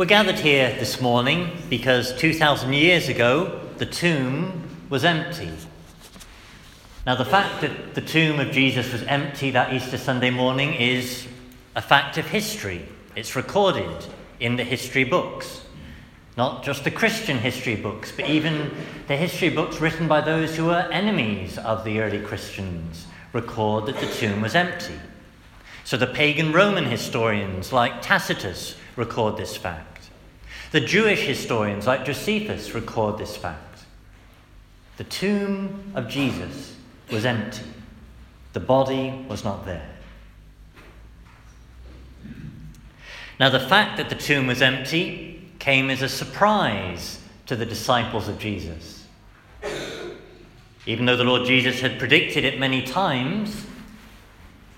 We're gathered here this morning because 2,000 years ago the tomb was empty. Now, the fact that the tomb of Jesus was empty that Easter Sunday morning is a fact of history. It's recorded in the history books. Not just the Christian history books, but even the history books written by those who were enemies of the early Christians record that the tomb was empty. So the pagan Roman historians like Tacitus record this fact. The Jewish historians like Josephus record this fact. The tomb of Jesus was empty, the body was not there. Now, the fact that the tomb was empty came as a surprise to the disciples of Jesus. Even though the Lord Jesus had predicted it many times,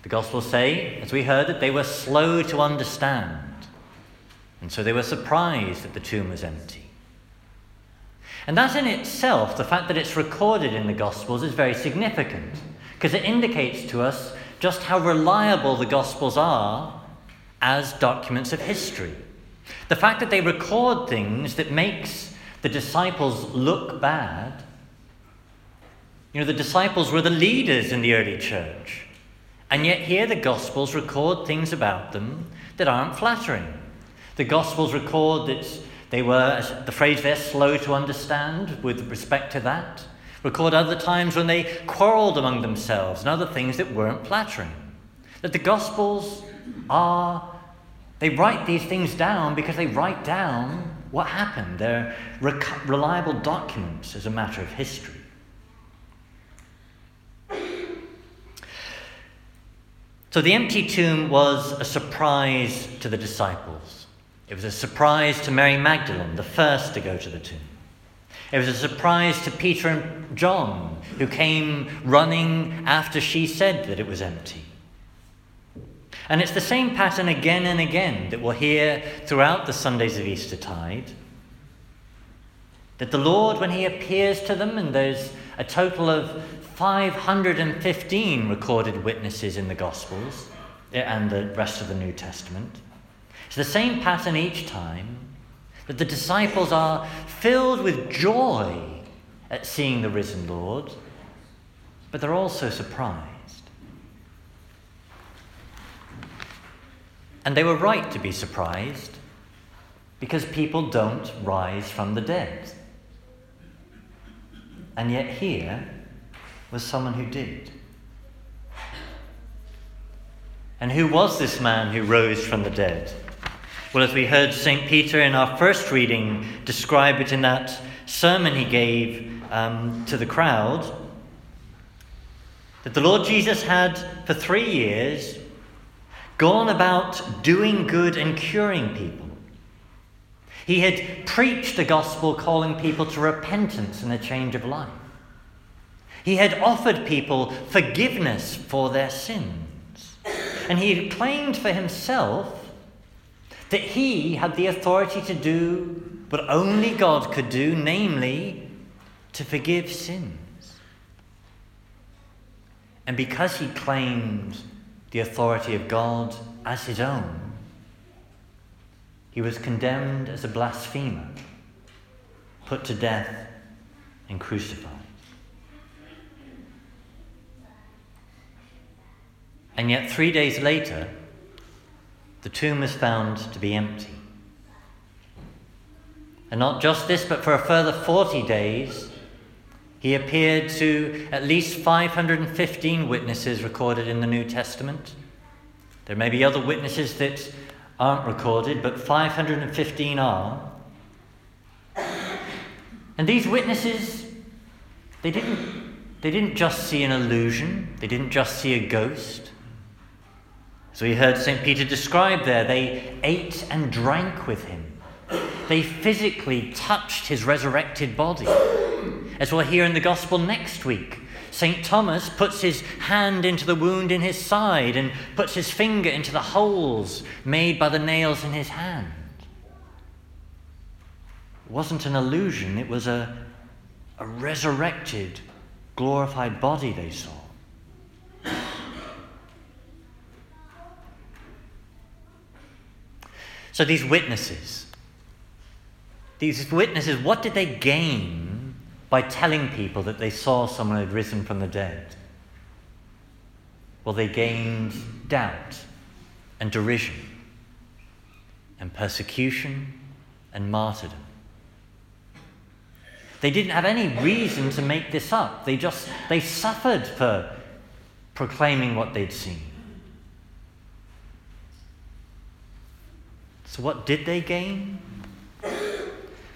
the Gospels say, as we heard, that they were slow to understand. And so they were surprised that the tomb was empty. And that in itself, the fact that it's recorded in the Gospels, is very significant because it indicates to us just how reliable the Gospels are as documents of history. The fact that they record things that makes the disciples look bad. You know, the disciples were the leaders in the early church. And yet, here the Gospels record things about them that aren't flattering. The Gospels record that they were, the phrase there, slow to understand with respect to that. Record other times when they quarreled among themselves and other things that weren't flattering. That the Gospels are, they write these things down because they write down what happened. They're rec- reliable documents as a matter of history. So the empty tomb was a surprise to the disciples. It was a surprise to Mary Magdalene, the first to go to the tomb. It was a surprise to Peter and John, who came running after she said that it was empty. And it's the same pattern again and again that we'll hear throughout the Sundays of Eastertide. That the Lord, when He appears to them, and there's a total of 515 recorded witnesses in the Gospels eh, and the rest of the New Testament, it's the same pattern each time that the disciples are filled with joy at seeing the risen Lord, but they're also surprised. And they were right to be surprised because people don't rise from the dead. And yet, here was someone who did. And who was this man who rose from the dead? Well, as we heard St. Peter in our first reading describe it in that sermon he gave um, to the crowd, that the Lord Jesus had for three years gone about doing good and curing people. He had preached the gospel, calling people to repentance and a change of life. He had offered people forgiveness for their sins. And he had claimed for himself that he had the authority to do what only God could do, namely, to forgive sins. And because he claimed the authority of God as his own, he was condemned as a blasphemer, put to death, and crucified. And yet, three days later, the tomb was found to be empty. And not just this, but for a further 40 days, he appeared to at least 515 witnesses recorded in the New Testament. There may be other witnesses that aren't recorded, but 515 are. And these witnesses, they didn't, they didn't just see an illusion, they didn't just see a ghost. So we heard St. Peter describe there, they ate and drank with him. They physically touched his resurrected body. As we'll hear in the Gospel next week, St. Thomas puts his hand into the wound in his side and puts his finger into the holes made by the nails in his hand. It wasn't an illusion, it was a, a resurrected, glorified body they saw. So these witnesses, these witnesses, what did they gain by telling people that they saw someone had risen from the dead? Well, they gained doubt and derision and persecution and martyrdom. They didn't have any reason to make this up. They just they suffered for proclaiming what they'd seen. So what did they gain?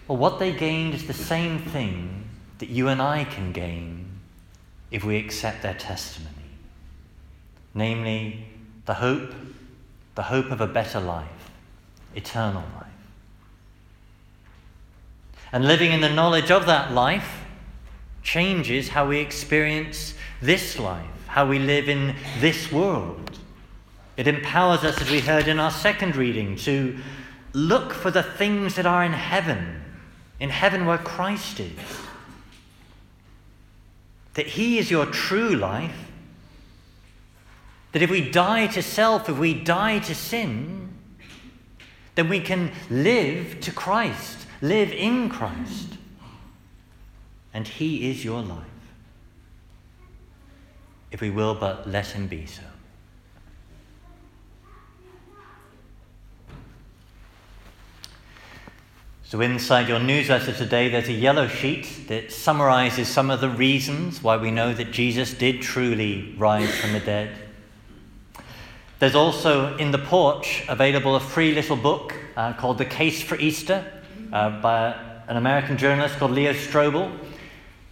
Well, what they gained is the same thing that you and I can gain if we accept their testimony. Namely, the hope, the hope of a better life, eternal life. And living in the knowledge of that life changes how we experience this life, how we live in this world. It empowers us, as we heard in our second reading, to look for the things that are in heaven, in heaven where Christ is. That He is your true life. That if we die to self, if we die to sin, then we can live to Christ. Live in Christ. And He is your life. If we will but let Him be so. So, inside your newsletter today, there's a yellow sheet that summarizes some of the reasons why we know that Jesus did truly rise from the dead. There's also in the porch available a free little book uh, called The Case for Easter uh, by an American journalist called Lee Strobel.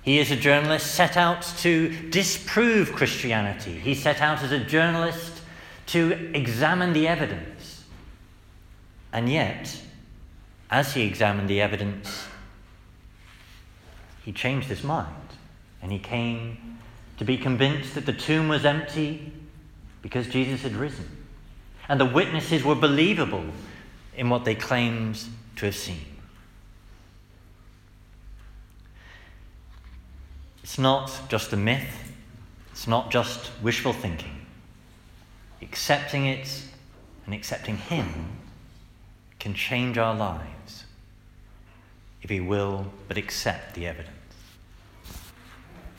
He is a journalist set out to disprove Christianity. He set out as a journalist to examine the evidence. And yet, as he examined the evidence, he changed his mind and he came to be convinced that the tomb was empty because Jesus had risen. And the witnesses were believable in what they claimed to have seen. It's not just a myth, it's not just wishful thinking. Accepting it and accepting Him can change our lives if we will but accept the evidence.